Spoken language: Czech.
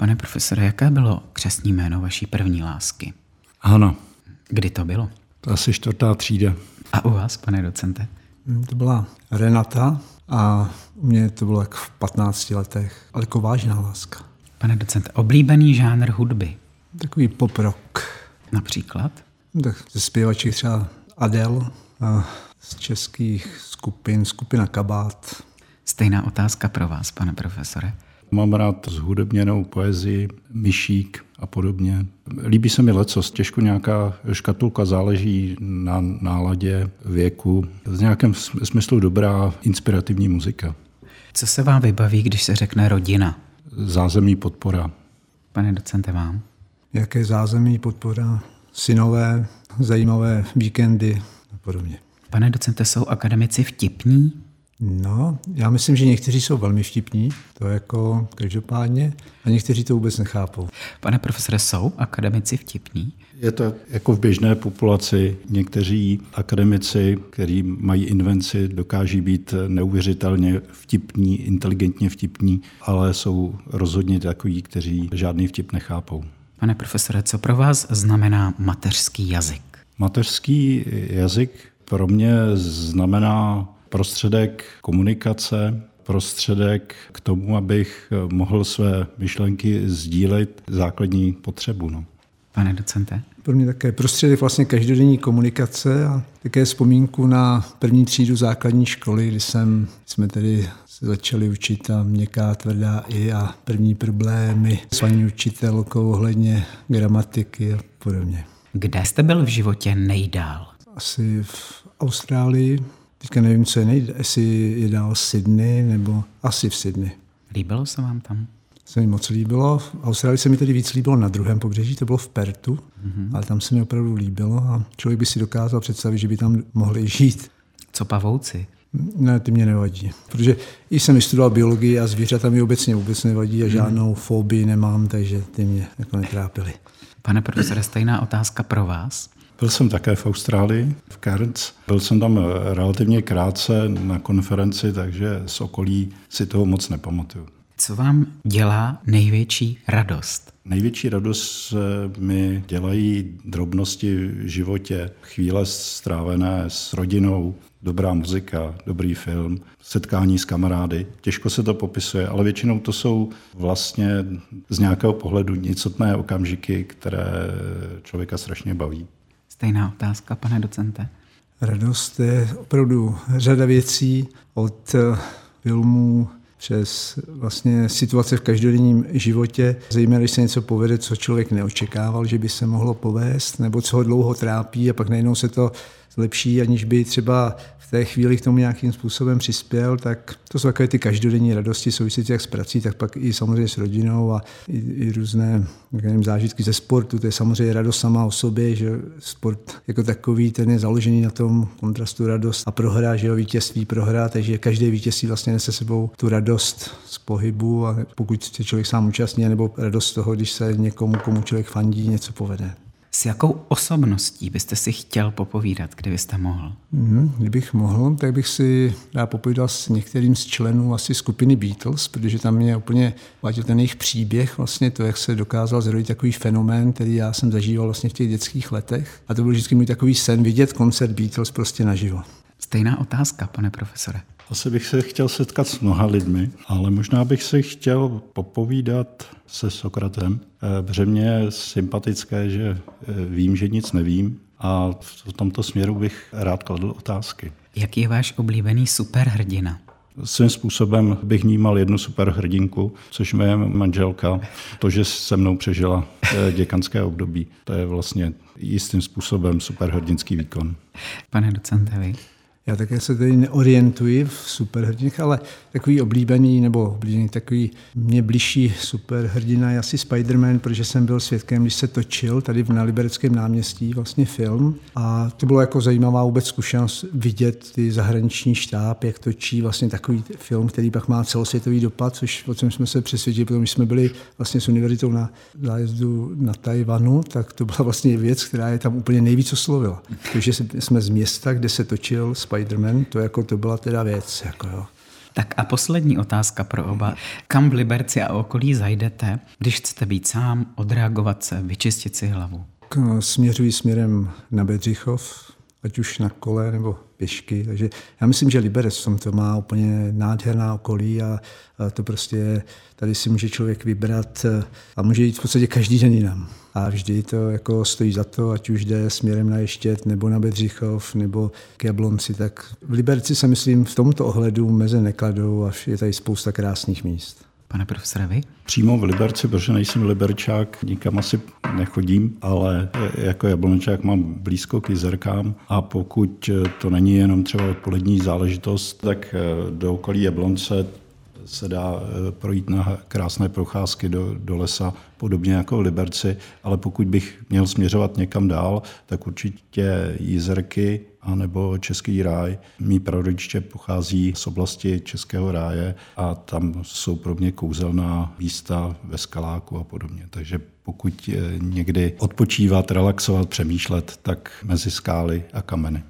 Pane profesore, jaké bylo křesní jméno vaší první lásky? Hana. Kdy to bylo? To asi čtvrtá třída. A u vás, pane docente? Hmm, to byla Renata a u mě to bylo jak v 15 letech, ale jako vážná láska. Pane docente, oblíbený žánr hudby? Takový pop rock. Například? Tak ze zpěvaček třeba Adele, a z českých skupin, skupina Kabát. Stejná otázka pro vás, pane profesore. Mám rád zhudebněnou poezii, myšík a podobně. Líbí se mi lecos, těžko nějaká škatulka záleží na náladě, věku. V nějakém smyslu dobrá inspirativní muzika. Co se vám vybaví, když se řekne rodina? Zázemí podpora. Pane docente, vám? Jaké zázemí podpora? Synové, zajímavé víkendy a podobně. Pane docente, jsou akademici vtipní? No, já myslím, že někteří jsou velmi vtipní, to jako každopádně, a někteří to vůbec nechápou. Pane profesore, jsou akademici vtipní? Je to jako v běžné populaci. Někteří akademici, kteří mají invenci, dokáží být neuvěřitelně vtipní, inteligentně vtipní, ale jsou rozhodně takoví, kteří žádný vtip nechápou. Pane profesore, co pro vás znamená mateřský jazyk? Mateřský jazyk pro mě znamená prostředek komunikace, prostředek k tomu, abych mohl své myšlenky sdílet základní potřebu. No. Pane docente? Pro mě také prostředek vlastně každodenní komunikace a také vzpomínku na první třídu základní školy, kdy jsem, jsme tedy se začali učit a měkká tvrdá i a první problémy s paní učitelkou ohledně gramatiky a podobně. Kde jste byl v životě nejdál? Asi v Austrálii, Teďka nevím, co je nejde, jestli je dál Sydney nebo asi v Sydney. Líbilo se vám tam? Se mi moc líbilo. V Austrálii se mi tedy víc líbilo na druhém pobřeží, to bylo v Pertu, mm-hmm. ale tam se mi opravdu líbilo a člověk by si dokázal představit, že by tam mohli žít. Co pavouci? Ne, ty mě nevadí. Protože i jsem vystudoval biologii a zvířata mi obecně vůbec nevadí a mhm. žádnou fobii nemám, takže ty mě jako netrápily. Pane profesore, stejná otázka pro vás. Byl jsem také v Austrálii, v Cairns. Byl jsem tam relativně krátce na konferenci, takže z okolí si toho moc nepamatuju. Co vám dělá největší radost? Největší radost mi dělají drobnosti v životě, chvíle strávené s rodinou, dobrá muzika, dobrý film, setkání s kamarády. Těžko se to popisuje, ale většinou to jsou vlastně z nějakého pohledu nicotné okamžiky, které člověka strašně baví. Stejná otázka, pane docente. Radost je opravdu řada věcí od eh, filmů přes vlastně situace v každodenním životě, zejména když se něco povede, co člověk neočekával, že by se mohlo povést, nebo co ho dlouho trápí a pak najednou se to zlepší, aniž by třeba v té chvíli k tomu nějakým způsobem přispěl, tak to jsou takové ty každodenní radosti související jak s prací, tak pak i samozřejmě s rodinou a i, i různé nevím, zážitky ze sportu. To je samozřejmě radost sama o sobě, že sport jako takový, ten je založený na tom kontrastu radost a prohra, že jo, vítězství, prohra, takže každé vítězství vlastně nese sebou tu radost z pohybu a pokud se člověk sám účastní, nebo radost z toho, když se někomu, komu člověk fandí, něco povede. S jakou osobností byste si chtěl popovídat, kdybyste mohl? Mm, kdybych mohl, tak bych si rád popovídal s některým z členů asi skupiny Beatles, protože tam mě úplně vadil ten jejich příběh, vlastně to, jak se dokázal zrodit takový fenomén, který já jsem zažíval vlastně v těch dětských letech. A to byl vždycky můj takový sen vidět koncert Beatles prostě naživo. Stejná otázka, pane profesore. Asi bych se chtěl setkat s mnoha lidmi, ale možná bych se chtěl popovídat se Sokratem, eh, protože mě je sympatické, že eh, vím, že nic nevím a v tomto směru bych rád kladl otázky. Jaký je váš oblíbený superhrdina? Svým způsobem bych vnímal jednu superhrdinku, což je manželka. To, že se mnou přežila eh, děkanské období, to je vlastně jistým způsobem superhrdinský výkon. Pane docente, vy? Já také se tady neorientuji v superhrdiných, ale takový oblíbený nebo oblíbený takový mě blížší superhrdina je asi Spider-Man, protože jsem byl svědkem, když se točil tady na Libereckém náměstí vlastně film a to bylo jako zajímavá vůbec zkušenost vidět ty zahraniční štáb, jak točí vlastně takový film, který pak má celosvětový dopad, což o čem jsme se přesvědčili, protože jsme byli vlastně s univerzitou na zájezdu na Tajvanu, tak to byla vlastně věc, která je tam úplně nejvíc oslovila. Takže jsme z města, kde se točil Spider-Man, to, jako, to byla teda věc. Jako, jo. Tak a poslední otázka pro oba. Kam v Liberci a okolí zajdete, když chcete být sám, odreagovat se, vyčistit si hlavu? Směřuji směrem na Bedřichov, ať už na kole nebo pěšky. Takže já myslím, že Liberec v tomto má úplně nádherná okolí a, a to prostě tady si může člověk vybrat a může jít v podstatě každý den jinam. A vždy to jako stojí za to, ať už jde směrem na Ještět, nebo na Bedřichov, nebo k Jablonci. Tak v Liberci se myslím v tomto ohledu meze nekladou a je tady spousta krásných míst. Pane profesore, vy? Přímo v Liberci, protože nejsem liberčák, nikam asi nechodím, ale jako jablončák mám blízko k jezerkám a pokud to není jenom třeba odpolední záležitost, tak do okolí Jablonce se dá eh, projít na krásné procházky do, do lesa, podobně jako v Liberci, ale pokud bych měl směřovat někam dál, tak určitě Jízerky anebo Český ráj. Mí prarodiče pochází z oblasti Českého ráje a tam jsou pro mě kouzelná místa ve skaláku a podobně. Takže pokud eh, někdy odpočívat, relaxovat, přemýšlet, tak mezi skály a kameny.